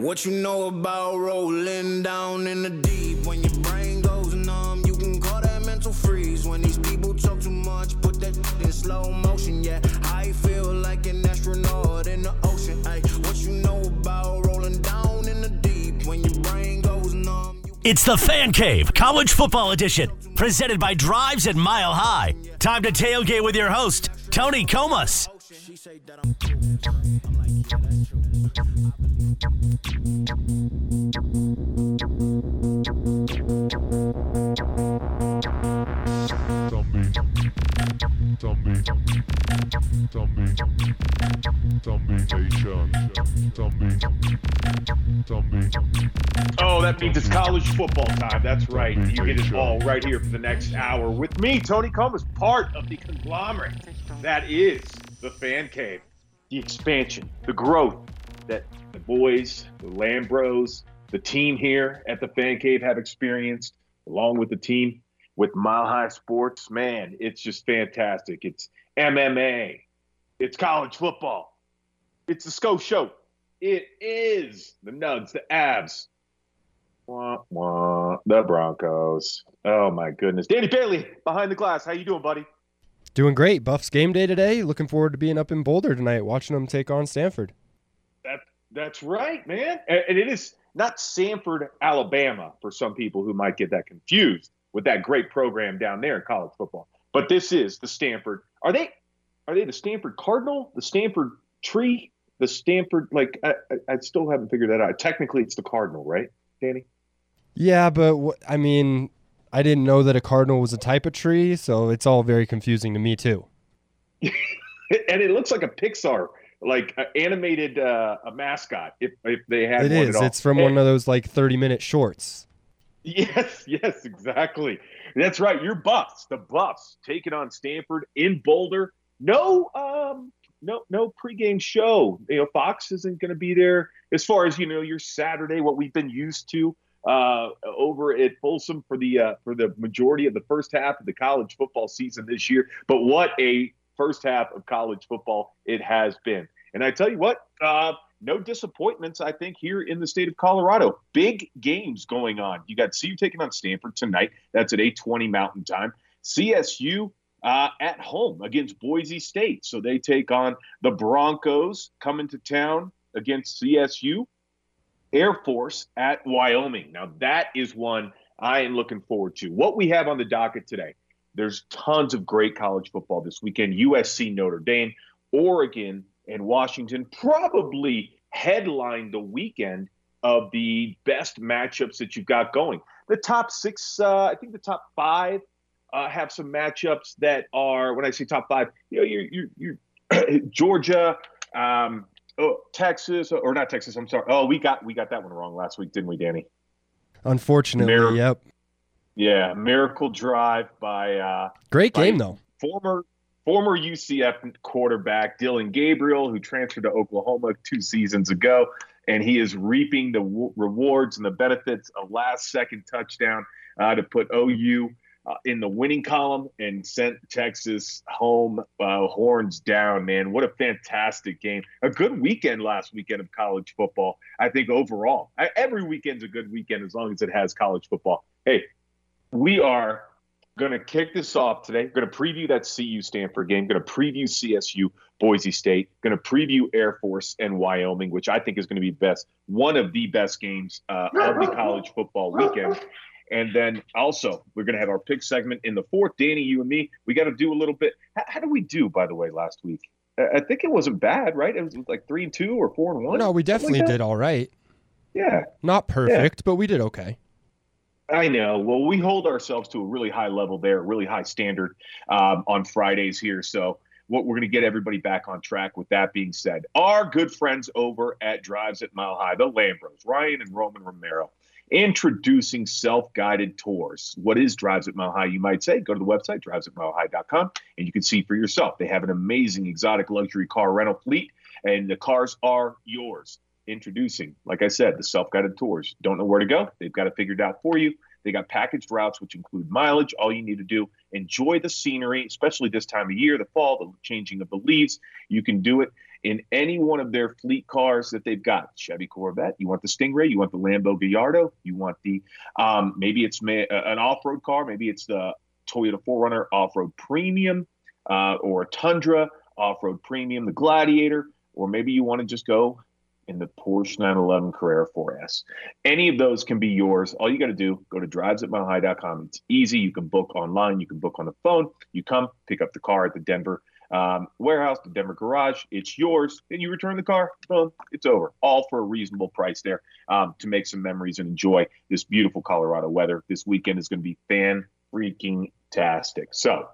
What you know about rolling down in the deep? When your brain goes numb, you can call that mental freeze. When these people talk too much, put that in slow motion. Yeah, I feel like an astronaut in the ocean. Ay, what you know about rolling down in the deep? When your brain goes numb, It's the Fan Cave College Football Edition, presented by Drives at Mile High. Time to tailgate with your host, Tony Comas. Say that I'm. Oh, that means it's college football time. That's right. You get it all right here for the next hour with me, Tony Comas, part of the conglomerate that is the Fan Cave, the expansion, the growth that the boys, the Lambros, the team here at the Fan Cave have experienced, along with the team with Mile High Sports. Man, it's just fantastic. It's MMA, it's college football, it's the SCO Show. It is the Nugs, the Avs, Wah, wah, the Broncos. Oh my goodness, Danny Bailey behind the glass. How you doing, buddy? Doing great. Buffs game day today. Looking forward to being up in Boulder tonight, watching them take on Stanford. That that's right, man. And, it is not Sanford, Alabama, for some people who might get that confused with that great program down there in college football. But this is the Stanford. Are they? Are they the Stanford Cardinal? The Stanford Tree? The Stanford? Like I, I, I still haven't figured that out. Technically, it's the Cardinal, right, Danny? Yeah, but wh- I mean, I didn't know that a cardinal was a type of tree, so it's all very confusing to me too. and it looks like a Pixar, like uh, animated uh, a mascot. If if they had It one is. at all. It's from And- one of those like thirty-minute shorts. Yes, yes, exactly. That's right. Your Buffs, the Buffs, taking on Stanford in Boulder. No, um, no, no pregame show. You know, Fox isn't going to be there. As far as you know, your Saturday, what we've been used to uh, over at Folsom for the uh, for the majority of the first half of the college football season this year. But what a first half of college football it has been. And I tell you what, uh, no disappointments, I think, here in the state of Colorado. Big games going on. You got CU taking on Stanford tonight. That's at 8:20 Mountain Time. CSU uh, at home against Boise State. So they take on the Broncos coming to town against CSU. Air Force at Wyoming. Now that is one I am looking forward to. What we have on the docket today. There's tons of great college football this weekend. USC, Notre Dame, Oregon, and Washington probably headline the weekend of the best matchups that you've got going. The top six, uh, I think the top five uh, have some matchups that are, when I say top five, you know, you're, you're, you're Georgia, um, oh, Texas, or not Texas. I'm sorry. Oh, we got we got that one wrong last week, didn't we, Danny? Unfortunately, Mir- yep. Yeah, Miracle Drive by uh, Great game though. former former UCF quarterback Dillon Gabriel, who transferred to Oklahoma two seasons ago, and he is reaping the w- rewards and the benefits of last second touchdown uh, to put OU uh, in the winning column and sent Texas home uh, horns down. Man, what a fantastic game! A good weekend last weekend of college football. I think overall, I, every weekend's a good weekend as long as it has college football. Hey, we are going to kick this off today. Going to preview that CU Stanford game. Going to preview CSU Boise State. Going to preview Air Force and Wyoming, which I think is going to be best one of the best games uh, of the college football weekend. And then also we're going to have our pick segment in the fourth. Danny, you and me, we got to do a little bit. How, how did we do, by the way, last week? I think it wasn't bad, right? It was like three and two or four and one. No, we something like definitely did all right. Yeah, Not perfect, but we did okay. I know. Well, we hold ourselves to a really high level there, really high standard um, on Fridays here. So what we're going to get everybody back on track. With that being said, our good friends over at Drives at Mile High, the Lambros, Ryan and Roman Romero, introducing self-guided tours. What is Drives at Mile High? You might say. Go to the website drivesatmilehigh.com, and you can see for yourself. They have an amazing exotic luxury car rental fleet, and the cars are yours introducing, like I said, the self guided tours. Don't know where to go? They've got it figured out for you. They got packaged routes, which include mileage. All you need to do, enjoy the scenery, especially this time of year, the fall, the changing of the leaves. You can do it in any one of their fleet cars that they've got. Chevy Corvette, you want the Stingray, you want the Lambo Gallardo, you want the, um, maybe it's ma- an off road car, maybe it's the Toyota 4Runner off road premium uh, or a Tundra off road premium, the Gladiator, or maybe you want to just go in the Porsche 911 Carrera 4S. Any of those can be yours. All you got to do, go to drivesatmilehigh.com. It's easy. You can book online. You can book on the phone. You come, pick up the car at the Denver um, warehouse, the Denver garage. It's yours. Then you return the car. Boom, it's over. All for a reasonable price there um, to make some memories and enjoy this beautiful Colorado weather. This weekend is going to be fan freaking tastic. So,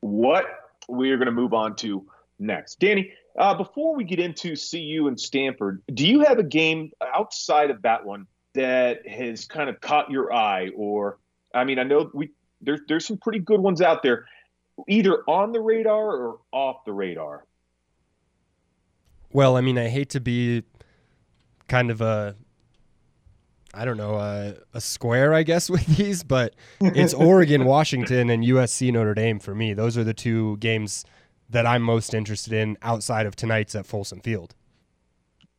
what we are going to move on to next. Danny, uh, before we get into CU and Stanford, do you have a game outside of that one that has kind of caught your eye? Or, I mean, I know we there's there's some pretty good ones out there, either on the radar or off the radar. Well, I mean, I hate to be kind of a I don't know, a, a square, I guess, with these, but it's Oregon, Washington, and USC Notre Dame for me. Those are the two games that I'm most interested in outside of tonight's at Folsom Field.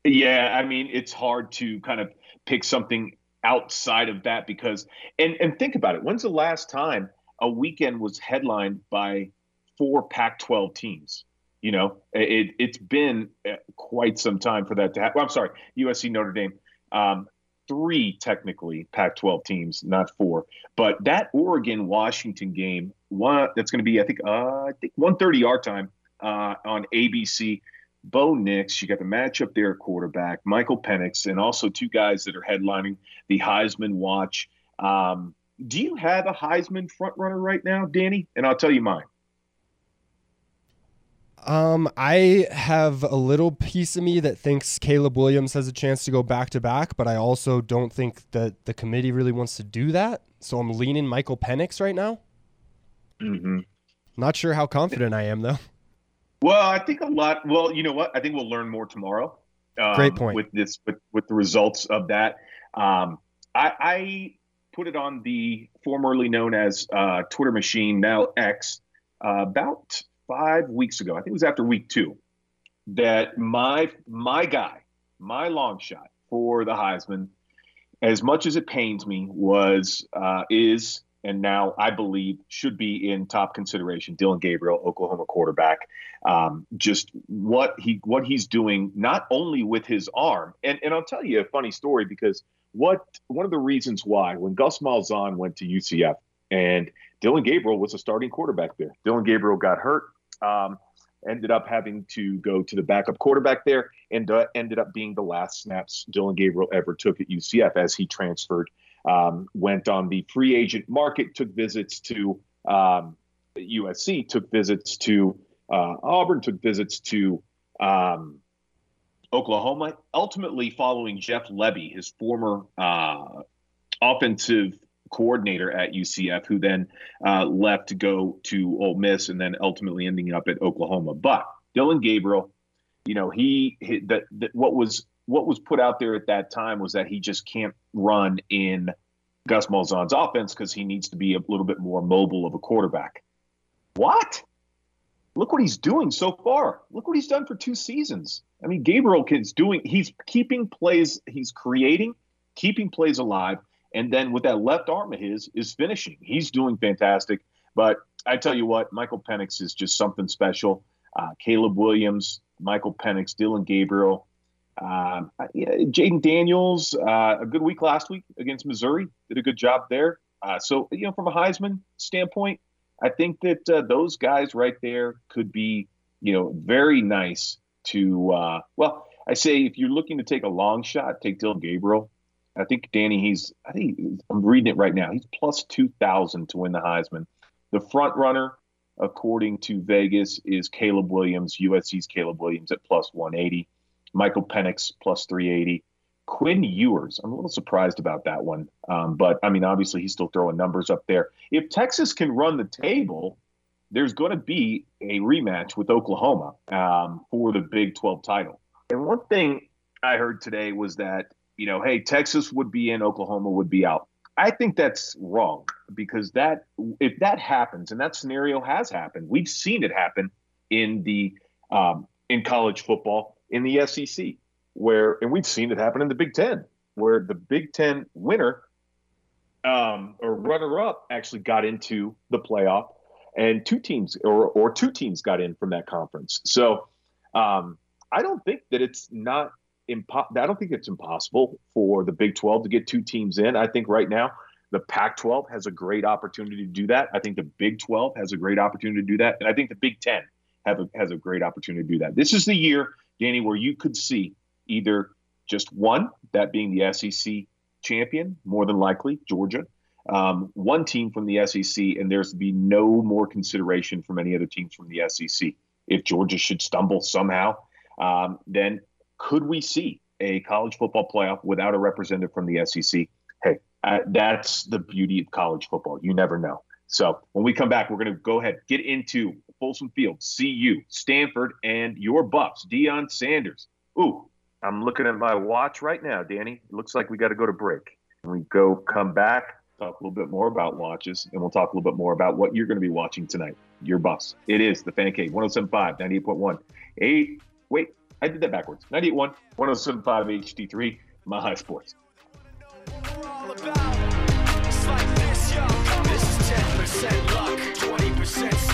Yeah, I mean, it's hard to kind of pick something outside of that because and and think about it. When's the last time a weekend was headlined by four Pac-12 teams? You know, it it's been uh, quite some time for that to happen. Well, I'm sorry, USC Notre Dame. Um, three technically Pac-12 teams, not four. But that Oregon Washington game, one that's going to be I think uh, I think 1:30 our time uh, on ABC. Bo Nix, you got the matchup there quarterback, Michael Penix, and also two guys that are headlining the Heisman Watch. Um, do you have a Heisman front runner right now, Danny? And I'll tell you mine. Um, I have a little piece of me that thinks Caleb Williams has a chance to go back to back, but I also don't think that the committee really wants to do that. So I'm leaning Michael Penix right now. Mm-hmm. Not sure how confident I am though. Well, I think a lot. Well, you know what? I think we'll learn more tomorrow. Um, Great point. With this, with, with the results of that, um, I, I put it on the formerly known as uh, Twitter machine, now X, uh, about five weeks ago. I think it was after week two that my my guy, my long shot for the Heisman, as much as it pains me, was uh, is and now I believe should be in top consideration. Dillon Gabriel, Oklahoma quarterback, um, just what he what he's doing, not only with his arm, and and I'll tell you a funny story because what one of the reasons why when Gus Malzahn went to UCF and Dillon Gabriel was a starting quarterback there. Dillon Gabriel got hurt. Um, ended up having to go to the backup quarterback there and uh, ended up being the last snaps Dillon Gabriel ever took at UCF as he transferred, um, went on the free agent market, took visits to um, USC, took visits to uh, Auburn, took visits to um, Oklahoma, ultimately following Jeff Lebby, his former uh, offensive coordinator at UCF, who then uh, left to go to Ole Miss and then ultimately ending up at Oklahoma. But Dillon Gabriel, you know, he, he that, what was what was put out there at that time was that he just can't run in Gus Malzahn's offense because he needs to be a little bit more mobile of a quarterback. What? Look what he's doing so far. Look what he's done for two seasons. I mean, Gabriel is doing. He's keeping plays. He's creating, keeping plays alive and then with that left arm of his is finishing. He's doing fantastic. But I tell you what, Michael Penix is just something special. Uh, Caleb Williams, Michael Penix, Dillon Gabriel, uh, yeah, Jayden Daniels, uh, a good week last week against Missouri, did a good job there. Uh, so you know, from a Heisman standpoint, I think that uh, those guys right there could be, you know, very nice to. Uh, well, I say if you're looking to take a long shot, take Dillon Gabriel I think Danny, he's I think I'm reading it right now. He's plus two thousand to win the Heisman. The front runner, according to Vegas, is Caleb Williams. USC's Caleb Williams at plus one eighty. Michael Penix plus three eighty. Quinn Ewers, I'm a little surprised about that one, um, but I mean, obviously he's still throwing numbers up there. If Texas can run the table, there's going to be a rematch with Oklahoma um, for the Big 12 title. And one thing I heard today was that you know, hey, Texas would be in, Oklahoma would be out. I think that's wrong because that if that happens, and that scenario has happened, we've seen it happen in the um, in college football in the SEC, where and we've seen it happen in the Big Ten, where the Big Ten winner um, or runner up actually got into the playoff, and two teams or or two teams got in from that conference. So um, I don't think that it's not impo- I don't think it's impossible for the Big 12 to get two teams in. I think right now the Pac 12 has a great opportunity to do that. I think the Big 12 has a great opportunity to do that. And I think the Big 10 have a, has a great opportunity to do that. This is the year, Danny, where you could see either just one, that being the SEC champion, more than likely, Georgia, um, one team from the SEC, and there's to be no more consideration from any other teams from the SEC. If Georgia should stumble somehow, um, then could we see a college football playoff without a representative from the SEC? Hey, uh, that's the beauty of college football. You never know. So when we come back, we're going to go ahead get into Folsom Field, CU, Stanford, and your Buffs, Deion Sanders. Ooh, I'm looking at my watch right now, Danny. It looks like we got to go to break. We go come back, talk a little bit more about watches, and we'll talk a little bit more about what you're going to be watching tonight. Your Buffs. It is the Fan Cave, 107.5, 98.1. Eight. Wait, I did that backwards. 98.1, 107.5 HD3, Mile High Sports.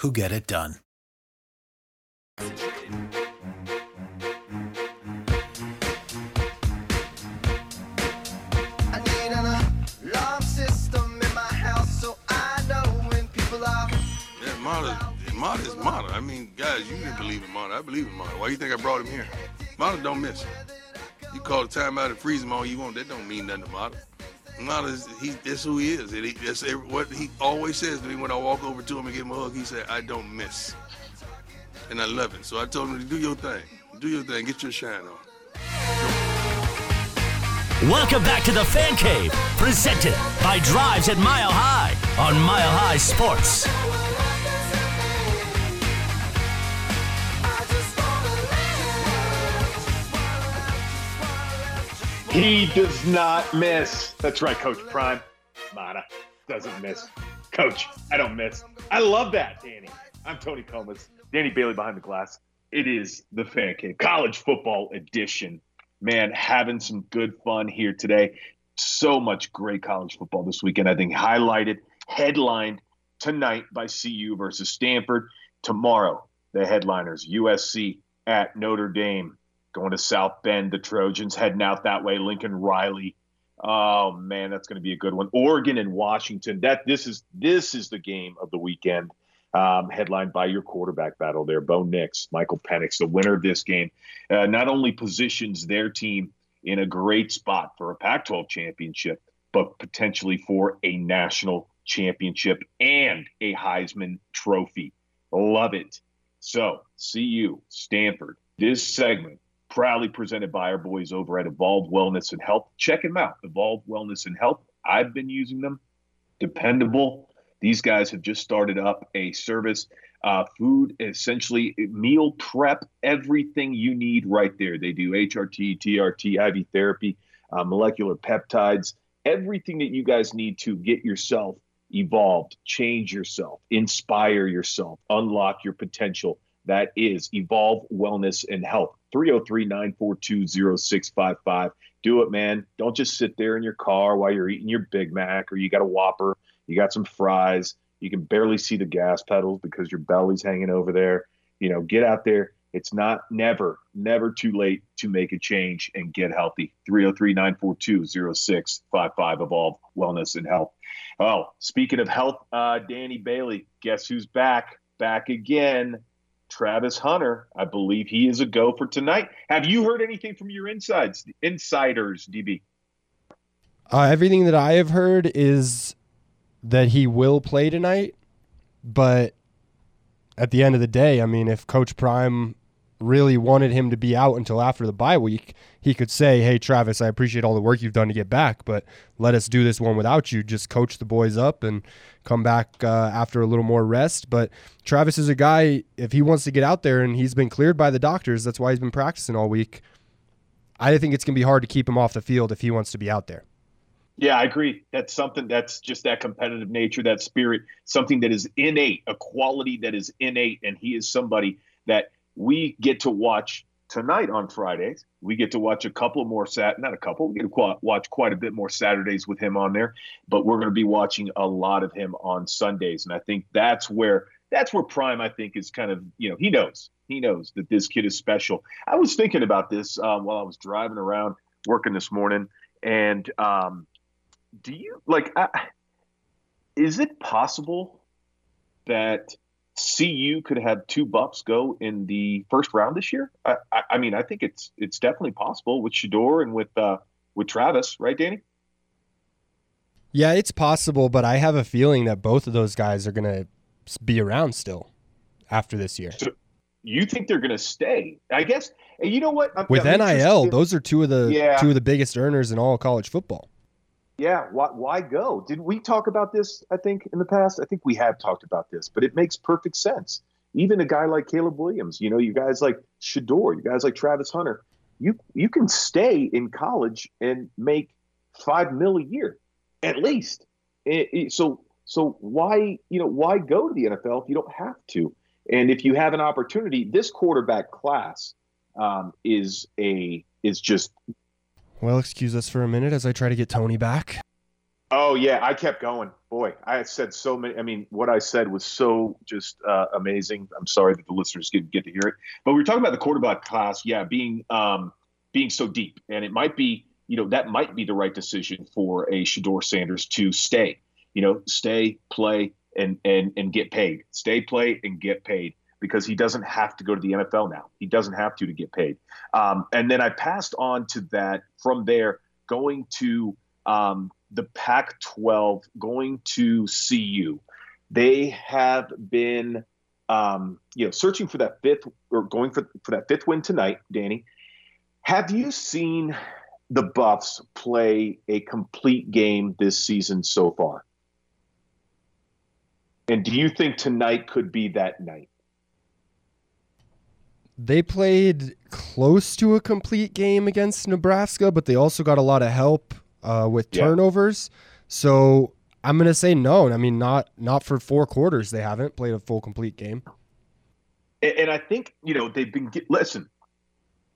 who get it done. I need an alarm system in my house so I know when people are. Yeah, Mata, Mata is Mata. I mean, guys, you didn't believe in Mata. I believe in Mata. Why do you think I brought him here? Mata don't miss. You call the timeout and freeze him all you want. That don't mean nothing to Mata. Mata is he. That's who he is. And he, that's what he always says. to me When I walk over to him and give him a hug, he said, "I don't miss," and I love it. So I told him do your thing. Do your thing. Get your shine on. Welcome back to the Fan Cave, presented by Drives at Mile High on Mile High Sports. He does not miss. That's right, Coach Prime. Mata doesn't miss. Coach, I don't miss. I love that, Danny. I'm Tony Comas. Danny Bailey behind the glass. It is the Fan Cave College Football Edition. Man, having some good fun here today. So much great college football this weekend. I think highlighted, headlined tonight by CU versus Stanford. Tomorrow, the headliners USC at Notre Dame going to South Bend. The Trojans heading out that way. Lincoln Riley. Oh man, that's going to be a good one. Oregon and Washington. That this is this is the game of the weekend. Um, headlined by your quarterback battle there, Bo Nix, Michael Penix, the winner of this game, uh, not only positions their team in a great spot for a Pac-12 championship, but potentially for a national championship and a Heisman Trophy. Love it. So, see you, Stanford. This segment proudly presented by our boys over at Evolved Wellness and Health. Check them out, Evolved Wellness and Health. I've been using them. Dependable. These guys have just started up a service, uh, food, essentially meal prep, everything you need right there. They do HRT, TRT, IV therapy, uh, molecular peptides, everything that you guys need to get yourself evolved, change yourself, inspire yourself, unlock your potential. That is Evolve Wellness and Health. 303 942 0655. Do it, man. Don't just sit there in your car while you're eating your Big Mac or you got a Whopper, you got some fries, you can barely see the gas pedals because your belly's hanging over there. You know, get out there. It's not never, never too late to make a change and get healthy. 303 942 0655 Evolve Wellness and Health. Oh, speaking of health, uh, Danny Bailey, guess who's back? Back again. Travis Hunter. I believe he is a go for tonight. Have you heard anything from your insides, insiders, DB? Uh, everything that I have heard is that he will play tonight, but at the end of the day, I mean, if Coach Prime really wanted him to be out until after the bye week, he could say, "Hey, Travis, I appreciate all the work you've done to get back, but let us do this one without you. Just coach the boys up and come back uh, after a little more rest." But Travis is a guy. If he wants to get out there and he's been cleared by the doctors, that's why he's been practicing all week. I think it's gonna be hard to keep him off the field if he wants to be out there. Yeah, I agree. That's something that's just that competitive nature, that spirit, something that is innate, a quality that is innate. And he is somebody that we get to watch tonight on Fridays. We get to watch a couple more sat, not a couple. We get to watch quite a bit more Saturdays with him on there, but we're going to be watching a lot of him on Sundays, and I think that's where that's where Prime I think is kind of you know he knows he knows that this kid is special. I was thinking about this um, while I was driving around working this morning, and um, do you like? I, is it possible that CU could have two Buffs go in the first round this year? I, I, I mean, I think it's it's definitely possible with Shedeur and with uh, with Travis, right, Danny? Yeah, it's possible, but I have a feeling that both of those guys are going to be around still after this year. So you think they're going to stay? I guess. You know what? With I'm NIL, those are two of the yeah. two of the biggest earners in all college football. Yeah, why, why go? Did we talk about this? I think in the past, I think we have talked about this, but it makes perfect sense. Even a guy like Caleb Williams, you know, you guys like Shedeur, you guys like Travis Hunter, you you can stay in college and make five mil a year, at least. It, it, so so why you know why go to the NFL if you don't have to? And if you have an opportunity, this quarterback class um, is a is just well, excuse us for a minute as I try to get Tony back. Oh yeah, I kept going. Boy, I said so many. I mean, what I said was so just uh, amazing. I'm sorry that the listeners didn't get to hear it, but we were talking about the quarterback class. Yeah, being um, being so deep, and it might be, you know, that might be the right decision for a Shedeur Sanders to stay. You know, stay, play, and and and get paid. Stay, play, and get paid because he doesn't have to go to the NFL now. He doesn't have to to get paid. Um, and then I passed on to that from there, going to um, the Pac 12, going to CU. They have been, um, you know, searching for that fifth or going for, for that fifth win tonight, Danny. Have you seen the Buffs play a complete game this season so far? And do you think tonight could be that night? They played close to a complete game against Nebraska, but they also got a lot of help uh, with turnovers. Yeah. So I'm gonna say no. I mean, not not for four quarters. They haven't played a full complete game. And, and I think you know they've been. Listen,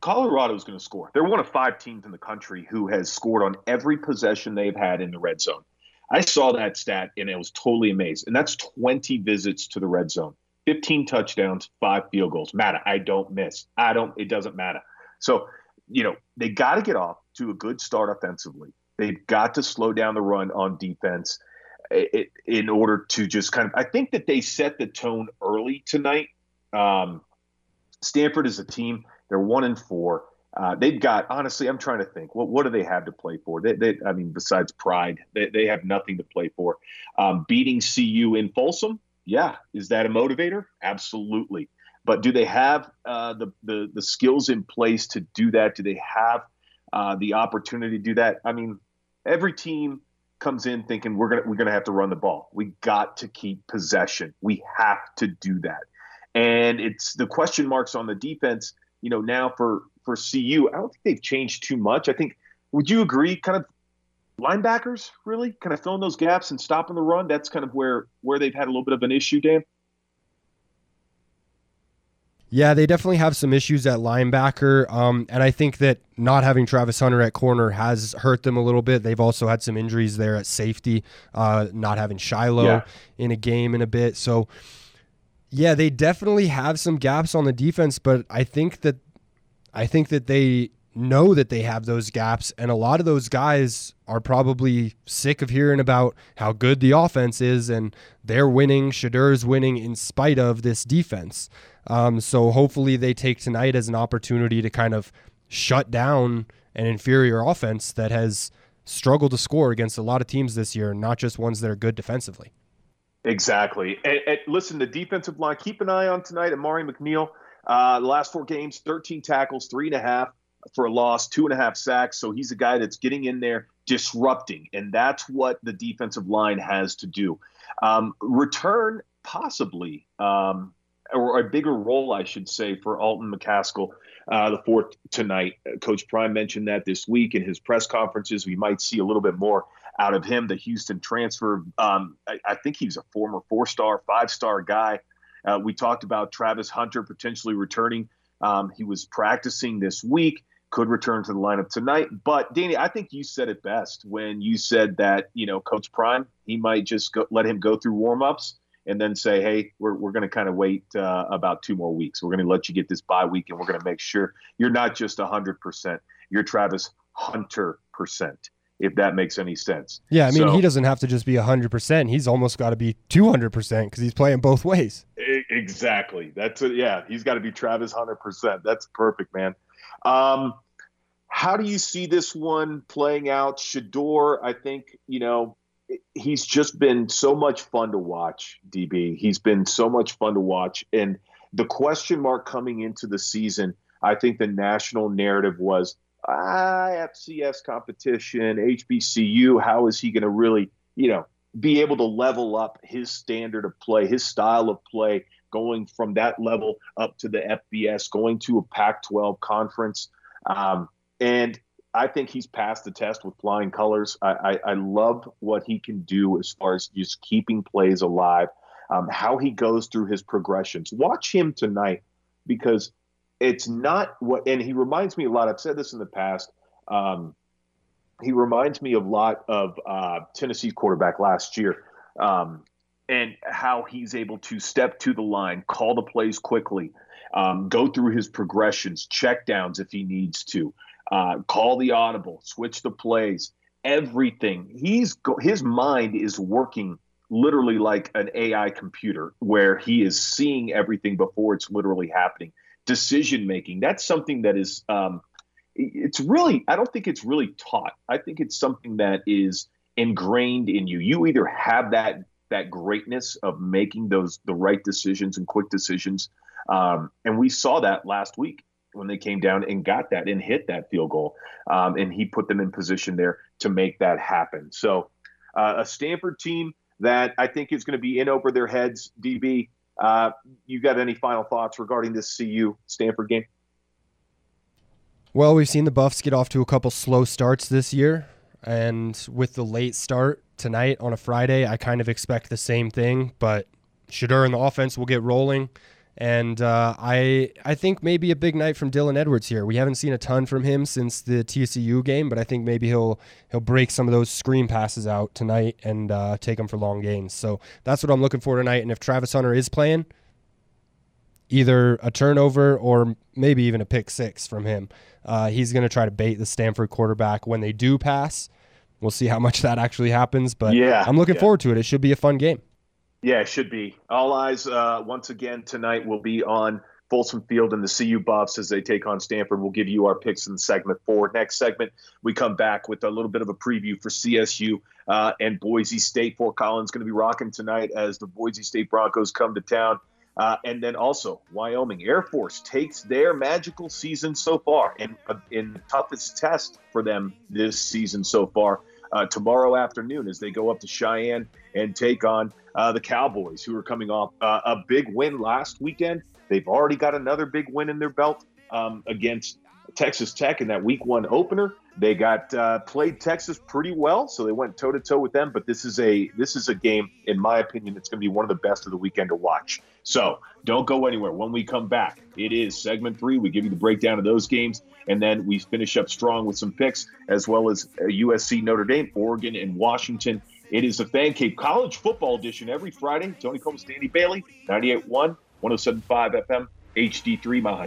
Colorado's going to score. They're one of five teams in the country who has scored on every possession they've had in the red zone. I saw that stat and I was totally amazed. And that's 20 visits to the red zone. 15 touchdowns, five field goals. Matter. I don't miss. I don't. It doesn't matter. So, you know, they got to get off to a good start offensively. They've got to slow down the run on defense in order to just kind of. I think that they set the tone early tonight. Um, Stanford is a team. They're one and four. Uh, they've got honestly. I'm trying to think. What what do they have to play for? They, they I mean, besides pride, they, they have nothing to play for. Um, beating CU in Folsom yeah, is that a motivator? Absolutely. But do they have uh, the, the the skills in place to do that? Do they have uh, the opportunity to do that? I mean, every team comes in thinking we're gonna we're gonna have to run the ball. We got to keep possession. We have to do that. And it's the question marks on the defense. You know, now for for CU, I don't think they've changed too much. I think. Would you agree? Kind of linebackers really kind of filling those gaps and stopping the run. That's kind of where where they've had a little bit of an issue, Dan. Yeah, they definitely have some issues at linebacker. Um, and I think that not having Travis Hunter at corner has hurt them a little bit. They've also had some injuries there at safety, uh, not having Shiloh Yeah. in a game in a bit. So, yeah, they definitely have some gaps on the defense, but I think that I think that they know that they have those gaps, and a lot of those guys are probably sick of hearing about how good the offense is, and they're winning. Shedeur's winning in spite of this defense. Um, so hopefully they take tonight as an opportunity to kind of shut down an inferior offense that has struggled to score against a lot of teams this year, not just ones that are good defensively. Exactly. And, and listen, the defensive line, keep an eye on tonight. Amari McNeil, uh, the last four games, 13 tackles, three and a half for a loss, two and a half sacks. So he's a guy that's getting in there, disrupting. And that's what the defensive line has to do. Um, return, possibly, um, or a bigger role, I should say, for Alton McCaskill. Uh, the fourth tonight. Uh, Coach Prime mentioned that this week in his press conferences. We might see a little bit more out of him. The Houston transfer. Um, I, I think he's a former four-star, five-star guy. Uh, we talked about Travis Hunter potentially returning. Um, he was practicing this week, could return to the lineup tonight. But Danny, I think you said it best when you said that you know Coach Prime he might just go, let him go through warm-ups and then say, hey, we're, we're going to kind of wait uh, about two more weeks. We're going to let you get this bye week, and we're going to make sure you're not just 100%. You're Travis Hunter percent, if that makes any sense. Yeah, I mean, So- he doesn't have to just be 100%. He's almost got to be 200% because he's playing both ways. Exactly. That's it. Yeah, he's got to be Travis hundred percent. That's perfect, man. Um, how do you see this one playing out? Shedeur, I think you know he's just been so much fun to watch. DB, he's been so much fun to watch, and the question mark coming into the season, I think the national narrative was ah, FCS competition, HBCU. How is he going to really, you know, be able to level up his standard of play, his style of play, going from that level up to the FBS, going to a Pac 12 conference. Um, and I think he's passed the test with flying colors. I, I, I love what he can do as far as just keeping plays alive, um, how he goes through his progressions. Watch him tonight because it's not what, and he reminds me a lot. I've said this in the past. Um, he reminds me a lot of uh, Tennessee's quarterback last year, um, and how he's able to step to the line, call the plays quickly, um, go through his progressions, check downs if he needs to, uh, call the audible, switch the plays, everything. He's go- his mind is working literally like an AI computer, where he is seeing everything before it's literally happening. Decision making. That's something that is. Um, it's really i don't think it's really taught i think it's something that is ingrained in you you either have that that greatness of making those the right decisions and quick decisions. Um, and we saw that last week when they came down and got that and hit that field goal. Um, and he put them in position there to make that happen. So uh, a stanford team that i think is going to be in over their heads db uh, you got any final thoughts regarding this cu stanford game? Well, we've seen the Buffs get off to a couple slow starts this year. And with the late start tonight on a Friday, I kind of expect the same thing. But Shedeur and the offense will get rolling. And uh, I I think maybe a big night from Dylan Edwards here. We haven't seen a ton from him since the TCU game, but I think maybe he'll he'll break some of those screen passes out tonight and uh, take them for long gains. So that's what I'm looking for tonight. And if Travis Hunter is playing, either a turnover or maybe even a pick six from him. Uh, he's going to try to bait the Stanford quarterback when they do pass. We'll see how much that actually happens, but Yeah, I'm looking yeah. forward to it. It should be a fun game. Yeah, it should be. All eyes uh, once again tonight will be on Folsom Field and the CU Buffs as they take on Stanford. We'll give you our picks in segment four. Next segment, we come back with a little bit of a preview for CSU uh, and Boise State. Fort Collins going to be rocking tonight as the Boise State Broncos come to town. Uh, and then also Wyoming Air Force takes their magical season so far and uh, in the toughest test for them this season so far uh, tomorrow afternoon as they go up to Cheyenne and take on uh, the Cowboys, who are coming off uh, a big win last weekend. They've already got another big win in their belt um, against Texas Tech in that Week One opener. They got uh, played Texas pretty well, so they went toe to toe with them. But this is a this is a game, in my opinion, it's going to be one of the best of the weekend to watch. So don't go anywhere. When we come back, it is segment three. We give you the breakdown of those games, and then we finish up strong with some picks as well as USC, Notre Dame, Oregon, and Washington. It is the Fan Cave College Football Edition every Friday. Tony Combs, Danny Bailey, 98.1, 107.5 FM, HD3, Mile High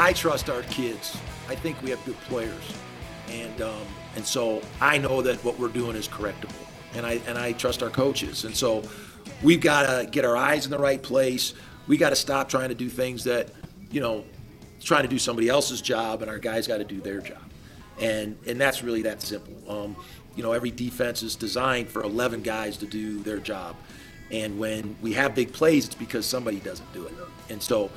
I trust our kids. I think we have good players, and um, and so I know that what we're doing is correctable, and I and I trust our coaches, and so we've got to get our eyes in the right place. We got to stop trying to do things that you know, trying to do somebody else's job, and our guys got to do their job, and and that's really that simple. Um, you know, every defense is designed for 11 guys to do their job, and when we have big plays, it's because somebody doesn't do it, and so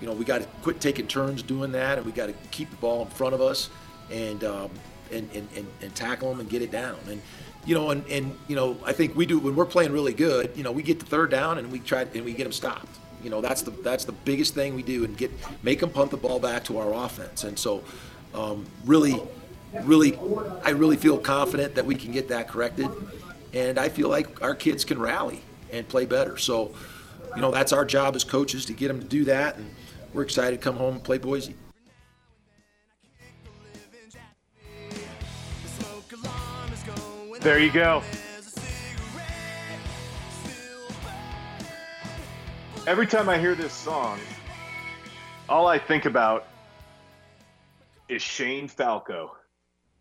you know, we got to quit taking turns doing that, and we got to keep the ball in front of us and, um, and, and, and, and tackle them and get it down. And, you know, and, and, you know, I think we do, when we're playing really good, you know, we get the third down and we try, and we get them stopped. You know, that's the, that's the biggest thing we do and get, make them punt the ball back to our offense. And so, um, really, really, I really feel confident that we can get that corrected. And I feel like our kids can rally and play better. So, you know, that's our job as coaches to get them to do that. And, we're excited to come home and play Boise. There you go. Every time I hear this song, all I think about is Shane Falco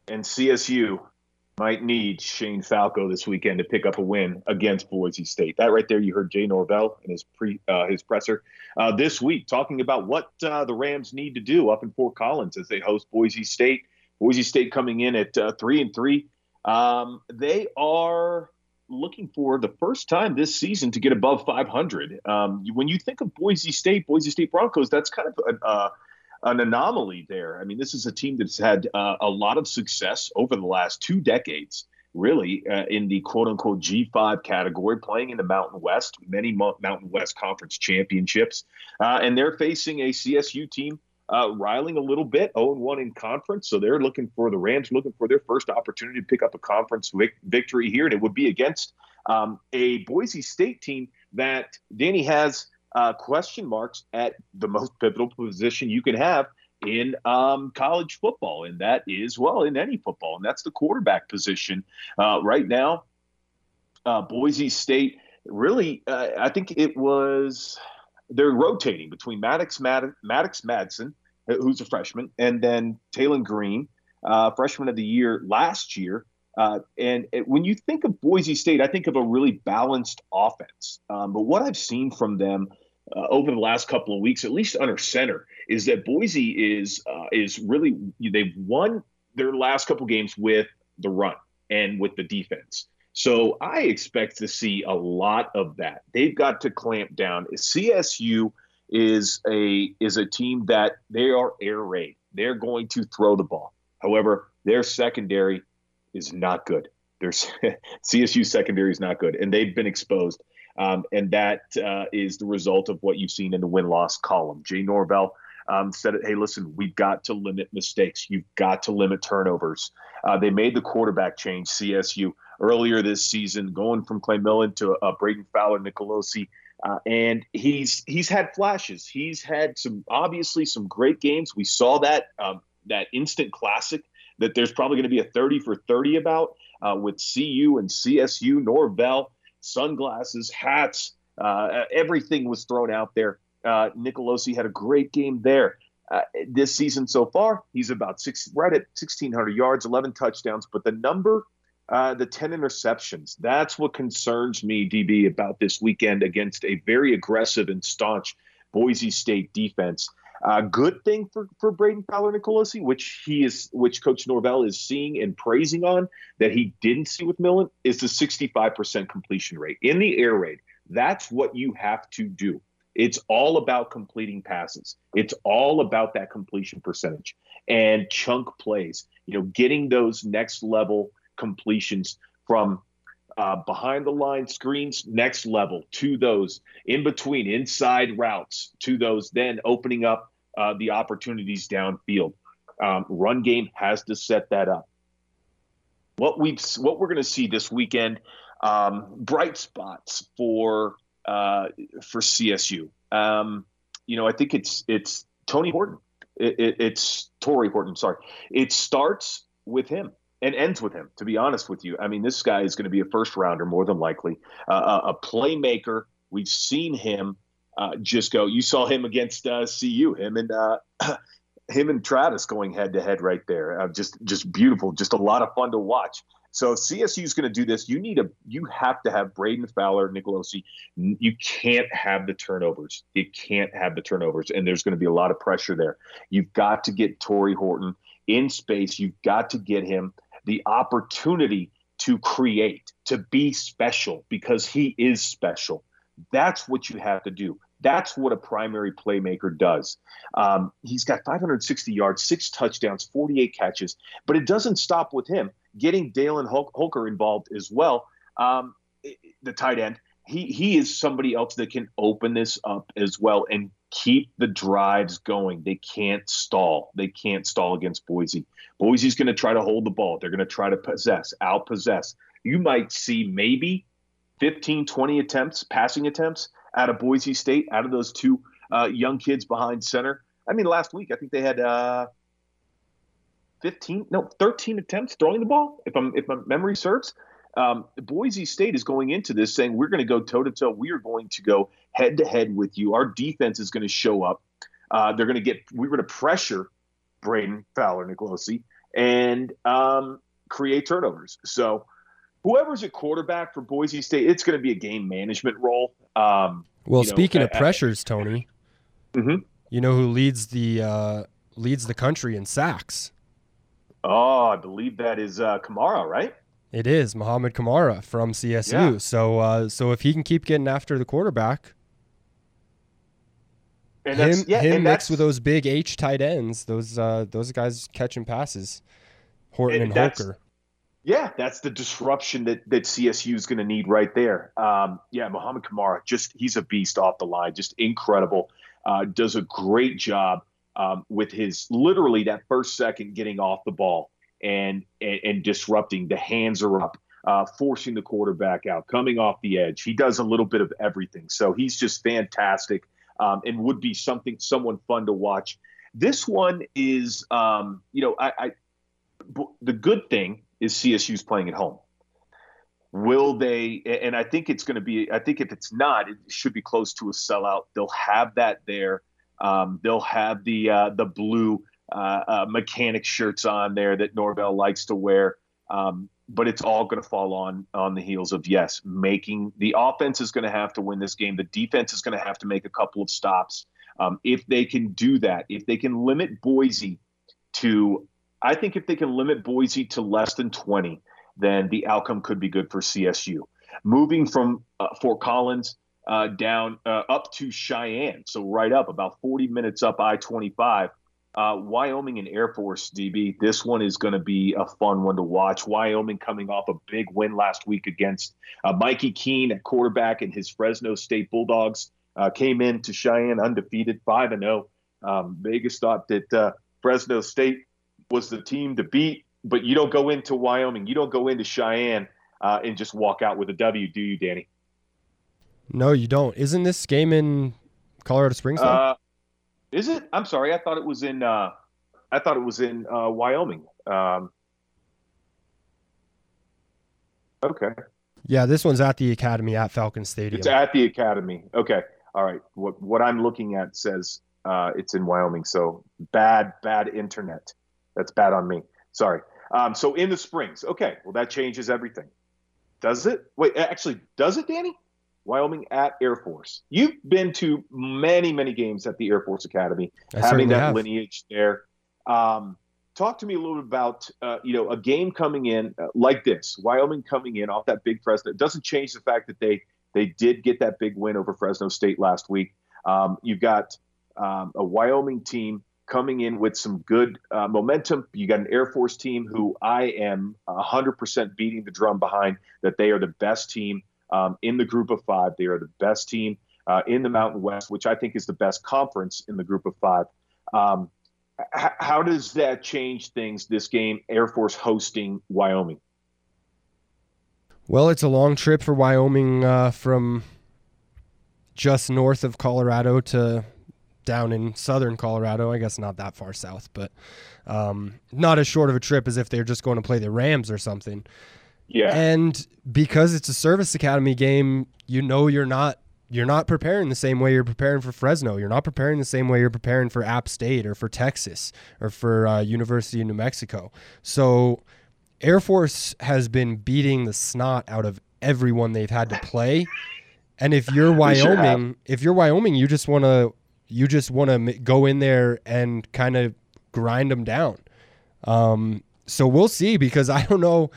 and CSU might need Shane Falco this weekend to pick up a win against Boise State. That right there, you heard Jay Norvell in his pre uh, his presser uh, this week talking about what uh, the Rams need to do up in Fort Collins as they host Boise State. Boise State coming in at uh, three and three. Um, they are looking for the first time this season to get above 500. Um, when you think of Boise State, Boise State Broncos, that's kind of uh, an anomaly there. I mean, this is a team that's had uh, a lot of success over the last two decades, really, uh, in the quote unquote G5 category, playing in the Mountain West, many Mountain West Conference championships. Uh, and they're facing a CSU team. Uh, riling a little bit, 0 1 in conference. So they're looking for the Rams, looking for their first opportunity to pick up a conference victory here. And it would be against um, a Boise State team that Danny has uh, question marks at the most pivotal position you can have in um, college football, and that is well in any football, and that's the quarterback position. Uh, right now, uh, Boise State really, uh, I think it was they're rotating between Maddox Mad- Maddox Madsen, who's a freshman, and then Taylen Green, uh, freshman of the year last year. Uh, and it, when you think of Boise State, I think of a really balanced offense. Um, but what I've seen from them uh, over the last couple of weeks, at least under center, is that Boise is uh, is really they've won their last couple games with the run and with the defense. So I expect to see a lot of that. They've got to clamp down. CSU is a is a team that they are air raid. They're going to throw the ball. However, their secondary is not good. Their CSU secondary is not good, and they've been exposed. Um, and that uh, is the result of what you've seen in the win loss column. Jay Norvell um, said, Hey, listen, we've got to limit mistakes. You've got to limit turnovers. Uh, they made the quarterback change, CSU, earlier this season, going from Clay Millen to uh, Brayden Fowler Nicolosi. Uh, and he's he's had flashes. He's had some obviously some great games. We saw that um, that instant classic that there's probably going to be a 30 for 30 about uh, with CU and CSU. Norvell sunglasses, hats, uh, everything was thrown out there. Uh, Nicolosi had a great game there. Uh, this season so far, he's about six, right at 1,600 yards, 11 touchdowns. But the number, uh, the 10 interceptions, that's what concerns me, DB, about this weekend against a very aggressive and staunch Boise State defense. Uh, good thing for, for Brayden Fowler Nicolosi, which he is, which Coach Norvell is seeing and praising on that he didn't see with Millen, is the 65% completion rate in the air raid. That's what you have to do. It's all about completing passes. It's all about that completion percentage and chunk plays. You know, getting those next level completions from uh, behind the line screens, next level to those in between inside routes to those, then opening up uh, the opportunities downfield. Um, run game has to set that up. What we what we're going to see this weekend, um, bright spots for uh, for CSU. Um, you know, I think it's it's Tony Horton. It, it, it's Tory Horton. Sorry, it starts with him and ends with him. To be honest with you, I mean, this guy is going to be a first rounder more than likely, uh, a playmaker. We've seen him uh, just go. You saw him against uh, CU. Him and uh, him and Travis going head to head right there. Uh, just just beautiful. Just a lot of fun to watch. So if CSU is going to do this, you need a you have to have Brayden Fowler, Nicolosi. You can't have the turnovers. You can't have the turnovers, and there's going to be a lot of pressure there. You've got to get Tory Horton in space. You've got to get him the opportunity to create, to be special, because he is special. That's what you have to do. That's what a primary playmaker does. Um, he's got 560 yards, six touchdowns, 48 catches, but it doesn't stop with him getting Dallin Holker involved as well, um, the tight end, he he is somebody else that can open this up as well and keep the drives going. They can't stall. They can't stall against Boise. Boise's going to try to hold the ball. They're going to try to possess, out possess. You might see maybe 15, 20 attempts, passing attempts out of Boise State, out of those two uh, young kids behind center. I mean, last week I think they had uh, 15, no, 13 attempts throwing the ball, if I'm if my memory serves. Um, Boise State is going into this saying we're going to go toe to toe. We are going to go head to head with you. Our defense is going to show up. Uh, they're going to get. We're going to pressure Brayden Fowler, Nicolosi, and um, create turnovers. So whoever's a quarterback for Boise State, it's going to be a game management role. Um, well, speaking know, of I, pressures, Tony, mm-hmm. you know who leads the uh, leads the country in sacks? Oh, I believe that is uh, Kamara, right? It is Mohamed Kamara from CSU. Yeah. So, uh, so if he can keep getting after the quarterback, and him, yeah, him mixed with those big H tight ends, those uh, those guys catching passes, Horton and, and Holker. Yeah, that's the disruption that that CSU is going to need right there. Um, yeah, Mohamed Kamara, just he's a beast off the line, just incredible. Uh, does a great job um, with his literally that first second getting off the ball and and, and disrupting. The hands are up, uh, forcing the quarterback out, coming off the edge. He does a little bit of everything, so he's just fantastic um, and would be something someone fun to watch. This one is, um, you know, I, I the good thing is CSU's playing at home. Will they? And I think it's going to be. I think if it's not, it should be close to a sellout. They'll have that there. Um, they'll have the uh, the blue uh, uh, mechanic shirts on there that Norvell likes to wear. Um, but it's all going to fall on on the heels of yes, making the offense is going to have to win this game. The defense is going to have to make a couple of stops. Um, if they can do that, if they can limit Boise to, I think if they can limit Boise to less than 20, then the outcome could be good for CSU. Moving from uh, Fort Collins uh, down uh, up to Cheyenne, so right up about 40 minutes up I 25. Uh, Wyoming and Air Force DB. This one is going to be a fun one to watch. Wyoming coming off a big win last week against uh, Mikey Keene at quarterback and his Fresno State Bulldogs uh, came in to Cheyenne undefeated, five and zero. Oh. Um, Vegas thought that Fresno State was the team to beat, but you don't go into Wyoming, you don't go into Cheyenne uh, and just walk out with a W, do you, Danny? No, you don't. Isn't this game in Colorado Springs? Uh, is it? I'm sorry. I thought it was in. Uh, I thought it was in uh, Wyoming. Um, okay. Yeah, this one's at the Academy at Falcon Stadium. It's at the Academy. Okay. All right. What what I'm looking at says Uh, it's in Wyoming, so bad, bad internet. That's bad on me. Sorry. Um, so in the Springs, okay. Well, that changes everything. Does it? Wait, actually, does it, Danny? Wyoming at Air Force. You've been to many, many games at the Air Force Academy, I having that have. lineage there. Um, talk to me a little bit about uh, you know a game coming in uh, like this, Wyoming coming in off that big Fresno. It doesn't change the fact that they they did get that big win over Fresno State last week. Um, you've got um, a Wyoming team coming in with some good uh, momentum. You got an Air Force team who I am 100% beating the drum behind that they are the best team um, in the group of five. They are the best team uh, in the Mountain West, which I think is the best conference in the group of five. Um, h- how does that change things this game, Air Force hosting Wyoming? Well, it's a long trip for Wyoming uh, from just north of Colorado to down in southern Colorado. I guess not that far south, but um, not as short of a trip as if they're just going to play the Rams or something. Yeah. And because it's a service academy game, you know you're not you're not preparing the same way you're preparing for Fresno. You're not preparing the same way you're preparing for App State or for Texas or for uh, University of New Mexico. So Air Force has been beating the snot out of everyone they've had to play. And if you're Wyoming, if you're Wyoming, you just want to you just want to go in there and kind of grind them down. Um, so we'll see because I don't know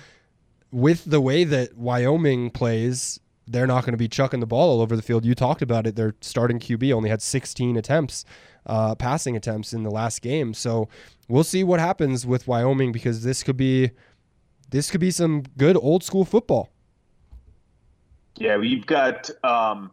with the way that Wyoming plays, they're not going to be chucking the ball all over the field. You talked about it. Their starting QB only had 16 attempts, uh, passing attempts in the last game. So we'll see what happens with Wyoming because this could be this could be some good old school football. Yeah, we've got um,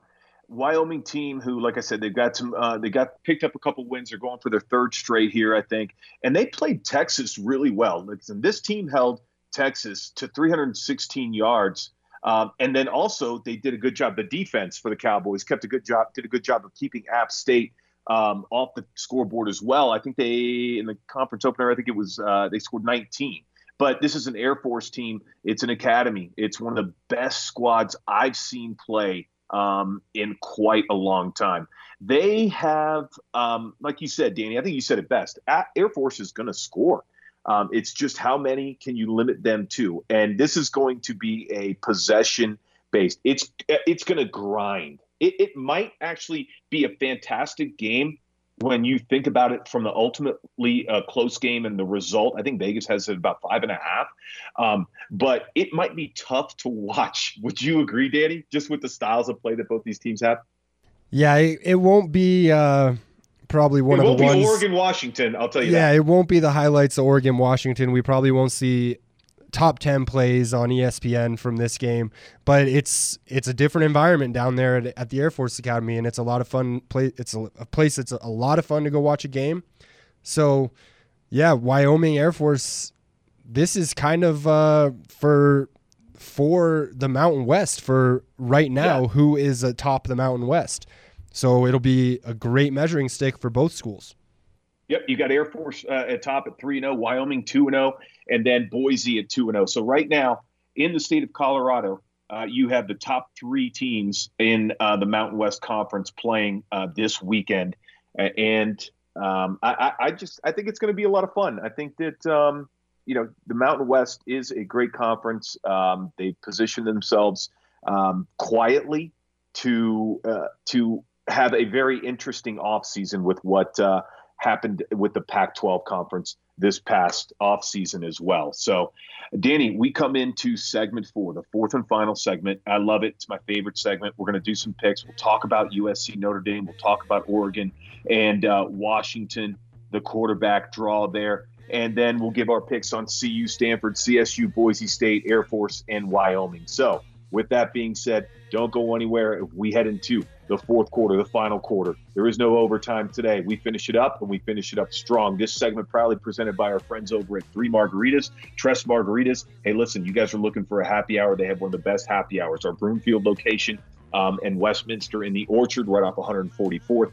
Wyoming team who, like I said, they've got some. Uh, they got picked up a couple wins. They're going for their third straight here, I think, and they played Texas really well. And this team held Texas to 316 yards, um, and then also they did a good job. The defense for the Cowboys kept a good job. Did a good job of keeping App State um, off the scoreboard as well. I think they in the conference opener, I think it was uh, they scored 19. But this is an Air Force team. It's an academy. It's one of the best squads I've seen play um, in quite a long time. They have, um, like you said, Danny, I think you said it best. Air Force is going to score. Um, it's just how many can you limit them to? And this is going to be a possession based. It's it's going to grind. It, it might actually be a fantastic game when you think about it from the ultimately uh, close game and the result. I think Vegas has it about five and a half, um, but it might be tough to watch. Would you agree, Danny? Just with the styles of play that both these teams have. Yeah, it, it won't be uh, probably one it of won't the be ones. Oregon, Washington. I'll tell you yeah, that. it won't be the highlights of Oregon Washington. We probably won't see top 10 plays on ESPN from this game, but it's it's a different environment down there at, at the Air Force Academy and it's a lot of fun play it's a, a place that's a lot of fun to go watch a game. So, yeah, Wyoming Air Force this is kind of uh, for for the Mountain West for right now Yeah. who is atop the Mountain West. So it'll be a great measuring stick for both schools. Yep, you got Air Force uh, at top at three and zero, Wyoming two and zero, and then Boise at two and zero. So right now in the state of Colorado, uh, you have the top three teams in uh, the Mountain West Conference playing uh, this weekend, and um, I, I, I just I think it's going to be a lot of fun. I think that um, you know the Mountain West is a great conference. Um, they position themselves um, quietly to uh, to have a very interesting offseason with what uh, happened with the Pac-12 conference this past offseason as well. So, Danny, we come into segment four, the fourth and final segment. I love it. It's my favorite segment. We're going to do some picks. We'll talk about USC Notre Dame. We'll talk about Oregon and uh, Washington, the quarterback draw there. And then we'll give our picks on CU, Stanford, CSU, Boise State, Air Force, and Wyoming. So, with that being said, don't go anywhere. We head into the fourth quarter, the final quarter. There is no overtime today. We finish it up and we finish it up strong. This segment proudly presented by our friends over at Three Margaritas, Tres Margaritas. Hey, listen, you guys are looking for a happy hour. They have one of the best happy hours. Our Broomfield location um, and Westminster in the Orchard, right off 144th,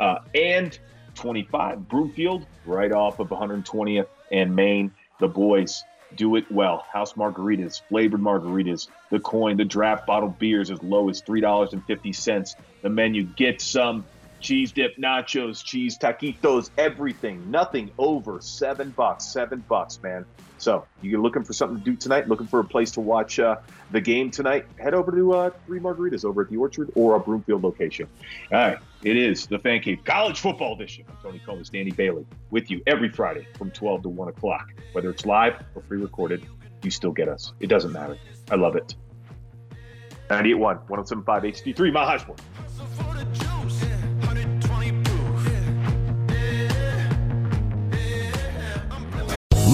uh, and 25 Broomfield, right off of 120th and Main. The boys do it well. House margaritas, flavored margaritas, the coin, the draft bottle beers as low as $3.50. The menu, get some, cheese dip, nachos, cheese taquitos, everything. Nothing over seven bucks. Seven bucks, man. So you're looking for something to do tonight, looking for a place to watch uh, the game tonight, head over to uh, Three Margaritas over at the Orchard or our Broomfield location. All right, it is the Fan Cave College Football Edition. I'm Tony Comas, Danny Bailey, with you every Friday from 12 to 1 o'clock. Whether it's live or pre-recorded, you still get us. It doesn't matter. I love it. 98.1, 107.5 HD3, Mile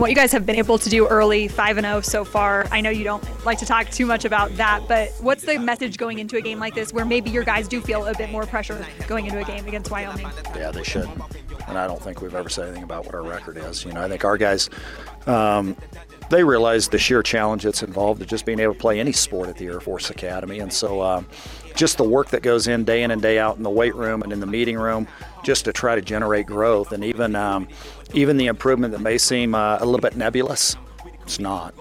What you guys have been able to do early, 5 and 0 so far. I know you don't like to talk too much about that, but what's the message going into a game like this where maybe your guys do feel a bit more pressure going into a game against Wyoming? Yeah, they should. And I don't think we've ever said anything about what our record is. You know, I think our guys, um, they realize the sheer challenge that's involved of just being able to play any sport at the Air Force Academy. And so, um, just the work that goes in day in and day out in the weight room and in the meeting room, just to try to generate growth, and even um, even the improvement that may seem uh, a little bit nebulous, it's not.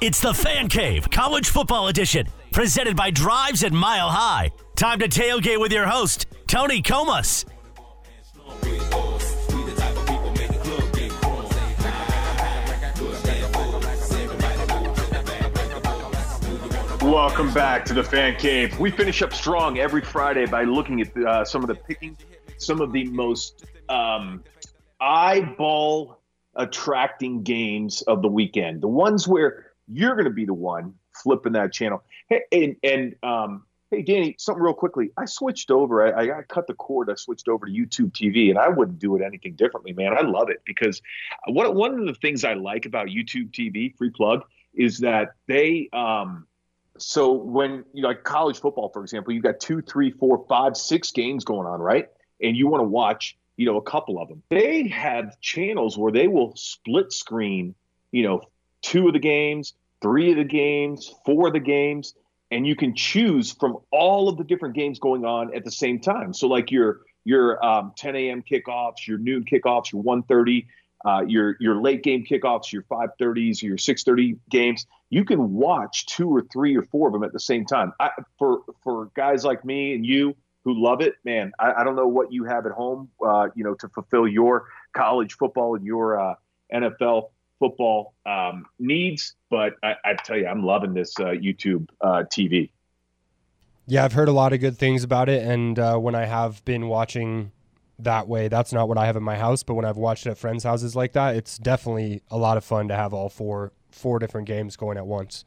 It's the Fan Cave College Football Edition, presented by Drives at Mile High. Time to tailgate with your host, Tony Comas. Welcome back to the Fan Cave. We finish up strong every Friday by looking at uh, some of the picking, some of the most um, eyeball attracting games of the weekend. The ones where you're going to be the one flipping that channel. Hey, and, and um, hey, Danny, something real quickly. I switched over. I, I cut the cord. I switched over to YouTube TV, and I wouldn't do it anything differently, man. I love it because what one of the things I like about YouTube TV, free plug, is that they. Um, so when you know, like college football, for example, you've got two, three, four, five, six games going on, right? And you want to watch, you know, a couple of them. They have channels where they will split screen, you know, two of the games, three of the games, four of the games, and you can choose from all of the different games going on at the same time. So like your your um, 10 a.m. kickoffs, your noon kickoffs, your 1:30 uh, your your late game kickoffs, your 5:30s, your 6:30 games. You can watch two or three or four of them at the same time. I, for for guys like me and you who love it, man, I, I don't know what you have at home, uh, you know, to fulfill your college football and your uh, NFL football um, needs. But I, I, tell you, I'm loving this uh, YouTube uh, TV. Yeah, I've heard a lot of good things about it, and uh, when I have been watching that way. That's not what I have in my house, but when I've watched it at friends' houses like that, it's definitely a lot of fun to have all four four different games going at once.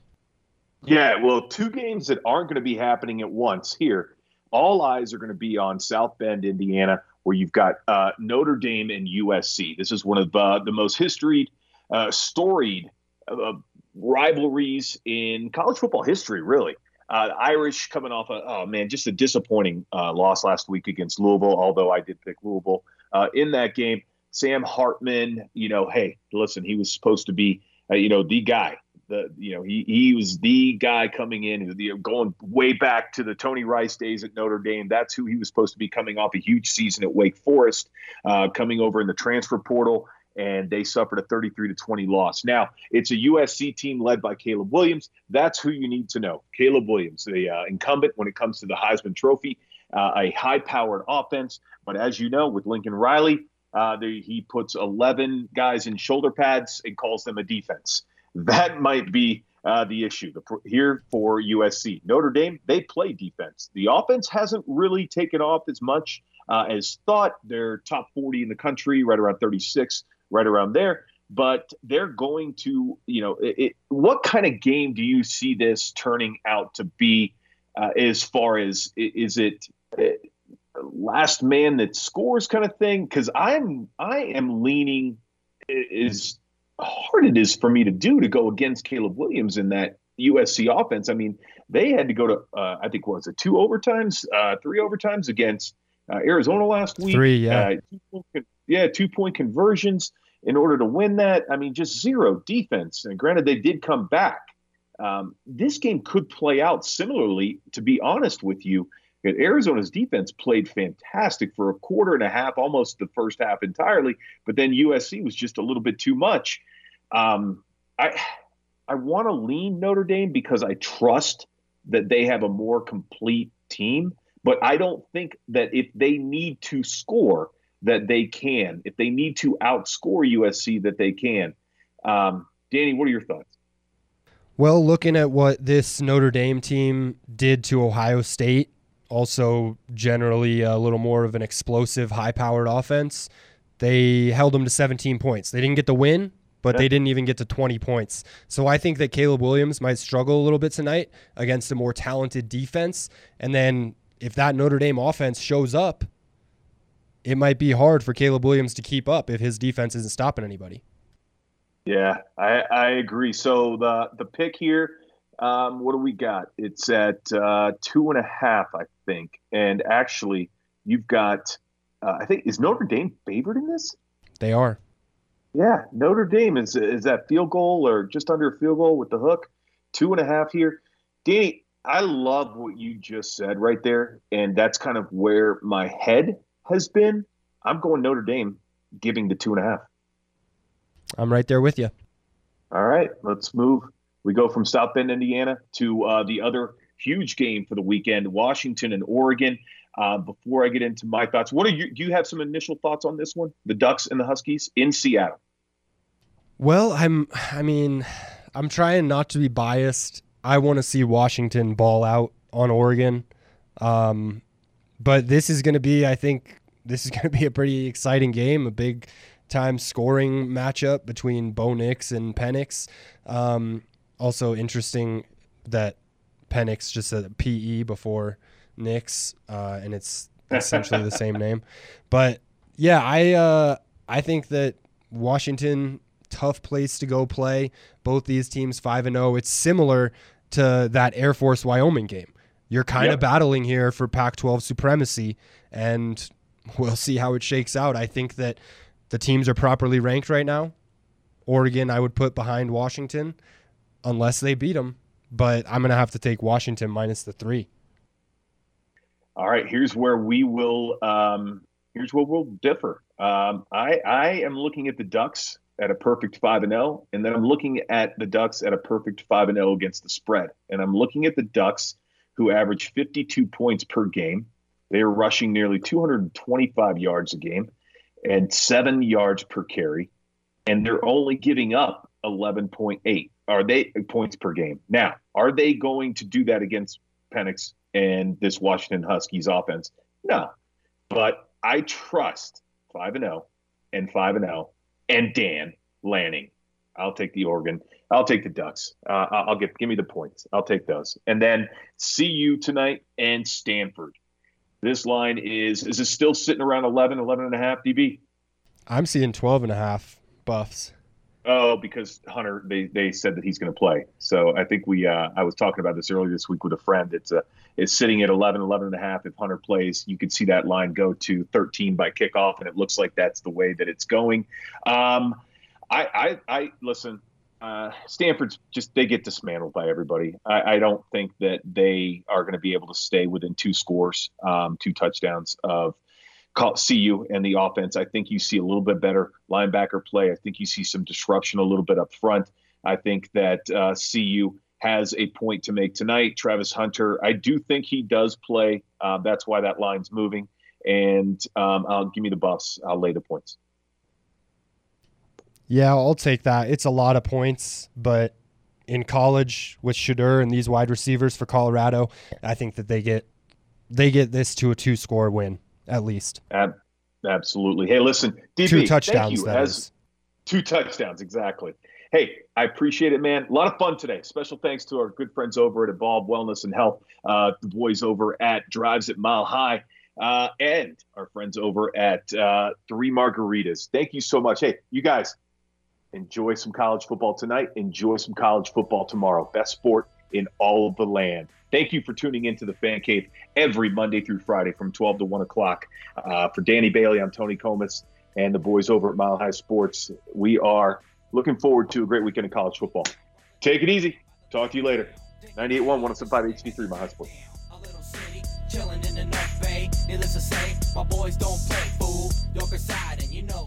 Yeah, well, two games that aren't going to be happening at once here. All eyes are going to be on South Bend, Indiana, where you've got uh, Notre Dame and USC. This is one of uh, the most historied, uh, storied uh, rivalries in college football history, really. Uh, Irish coming off a oh man, just a disappointing uh, loss last week against Louisville. Although I did pick Louisville uh, in that game. Sam Hartman, you know, hey, listen, he was supposed to be, uh, you know, the guy. The you know he he was the guy coming in, know, going way back to the Tony Rice days at Notre Dame. That's who he was supposed to be coming off a huge season at Wake Forest, uh, coming over in the transfer portal and they suffered a 33 to 20 loss. Now, it's a USC team led by Caleb Williams. That's who you need to know. Caleb Williams, the uh, incumbent when it comes to the Heisman Trophy, uh, a high powered offense. But as you know, with Lincoln Riley, uh, he puts 11 guys in shoulder pads and calls them a defense. That might be uh, the issue the, here for USC. Notre Dame, they play defense. The offense hasn't really taken off as much uh, as thought. They're top 40 in the country, right around 36 right around there. But they're going to, you know, it, it, what kind of game do you see this turning out to be? Uh, as far as is it uh, last man that scores kind of thing? Because I'm I am leaning is hard it is for me to do to go against Caleb Williams in that USC offense. I mean, they had to go to uh, I think what was it two overtimes, uh, three overtimes against uh, Arizona last week. Three, yeah, uh, yeah, two point conversions in order to win that. I mean, just zero defense. And granted, they did come back. Um, this game could play out similarly. To be honest with you, Arizona's defense played fantastic for a quarter and a half, almost the first half entirely. But then USC was just a little bit too much. Um, I I want to lean Notre Dame because I trust that they have a more complete team. But I don't think that if they need to score, that they can. If they need to outscore USC, that they can. Um, Danny, what are your thoughts? Well, looking at what this Notre Dame team did to Ohio State, also generally a little more of an explosive, high powered offense, they held them to 17 points. They didn't get the win, but they didn't even get to 20 points. So I think that Caleb Williams might struggle a little bit tonight against a more talented defense. And then if that Notre Dame offense shows up, it might be hard for Caleb Williams to keep up if his defense isn't stopping anybody. Yeah, I, I agree. So the the pick here, um, what do we got? It's at uh, two and a half, I think. And actually, you've got, uh, I think, is Notre Dame favored in this? They are. Yeah, Notre Dame is is that field goal or just under a field goal with the hook, two and a half here. Danny, I love what you just said right there, and that's kind of where my head has been. I'm going Notre Dame, giving the two and a half. I'm right there with you. All right, let's move. We go from South Bend, Indiana, to uh, the other huge game for the weekend: Washington and Oregon. Uh, before I get into my thoughts, what are you? Do you have some initial thoughts on this one? The Ducks and the Huskies in Seattle. Well, I'm. I mean, I'm trying not to be biased. I want to see Washington ball out on Oregon, um, but this is going to be. I think this is going to be a pretty exciting game. A big time scoring matchup between Bo Nix and Penix. Um, also interesting that Penix just said PE before Nix, uh, and it's essentially the same name. But yeah, I uh, I think that Washington tough place to go play. Both these teams five and zero. It's similar to that Air Force Wyoming game. You're kind Yep. of battling here for Pac-12 supremacy, and we'll see how it shakes out. I think that the teams are properly ranked right now. Oregon, I would put behind Washington, unless they beat them. But I'm gonna have to take Washington minus the three. All right, here's where we will. Um, here's where we'll differ. Um, I I am looking at the Ducks at a perfect five and zero, and then I'm looking at the Ducks at a perfect five and zero against the spread, and I'm looking at the Ducks who average 52 points per game. They are rushing nearly 225 yards a game and seven yards per carry, and they're only giving up 11.8 are they points per game. Now, are they going to do that against Penix and this Washington Huskies offense? No, but I trust five and zero and five and zero and Dan Lanning. I'll take the Oregon. I'll take the Ducks. Uh, I'll I'll give give me the points. I'll take those. And then CU tonight and Stanford. This line is is it still sitting around 11, 11 and a half DB? I'm seeing 12 and a half buffs. Oh, because Hunter, they, they said that he's going to play. So I think we, uh, I was talking about this earlier this week with a friend. It's a, it's sitting at 11, 11 and a half. If Hunter plays, you could see that line go to 13 by kickoff. And it looks like that's the way that it's going. Um, I, I, I listen, uh, Stanford's just, they get dismantled by everybody. I, I don't think that they are going to be able to stay within two scores, um, two touchdowns of, CU and the offense. I think you see a little bit better linebacker play. I think you see some disruption a little bit up front. I think that uh, CU has a point to make tonight. Travis Hunter, I do think he does play. Uh, that's why that line's moving. And um, I'll give me the buffs. I'll lay the points. Yeah, I'll take that. It's a lot of points, but in college with Shedeur and these wide receivers for Colorado, I think that they get they get this to a two score win at least. Ab- absolutely. Hey, listen, DB, Two thank touchdowns, you. that As-. Two touchdowns, exactly. Hey, I appreciate it, man. A lot of fun today. Special thanks to our good friends over at Evolve Wellness and Health, uh, the boys over at Drives at Mile High, uh, and our friends over at uh, Three Margaritas. Thank you so much. Hey, you guys, Enjoy some college football tonight. Enjoy some college football tomorrow. Best sport in all of the land. Thank you for tuning into the Fan Cave every Monday through Friday from 12 to 1 o'clock. Uh, for Danny Bailey, I'm Tony Comas and the boys over at Mile High Sports. We are looking forward to a great weekend of college football. Take it easy. Talk to you later. 98.1, 107.5 HD3, Mile High Sports. Chilling in the North Bay. Needless to say, my boys don't play fool. And you know.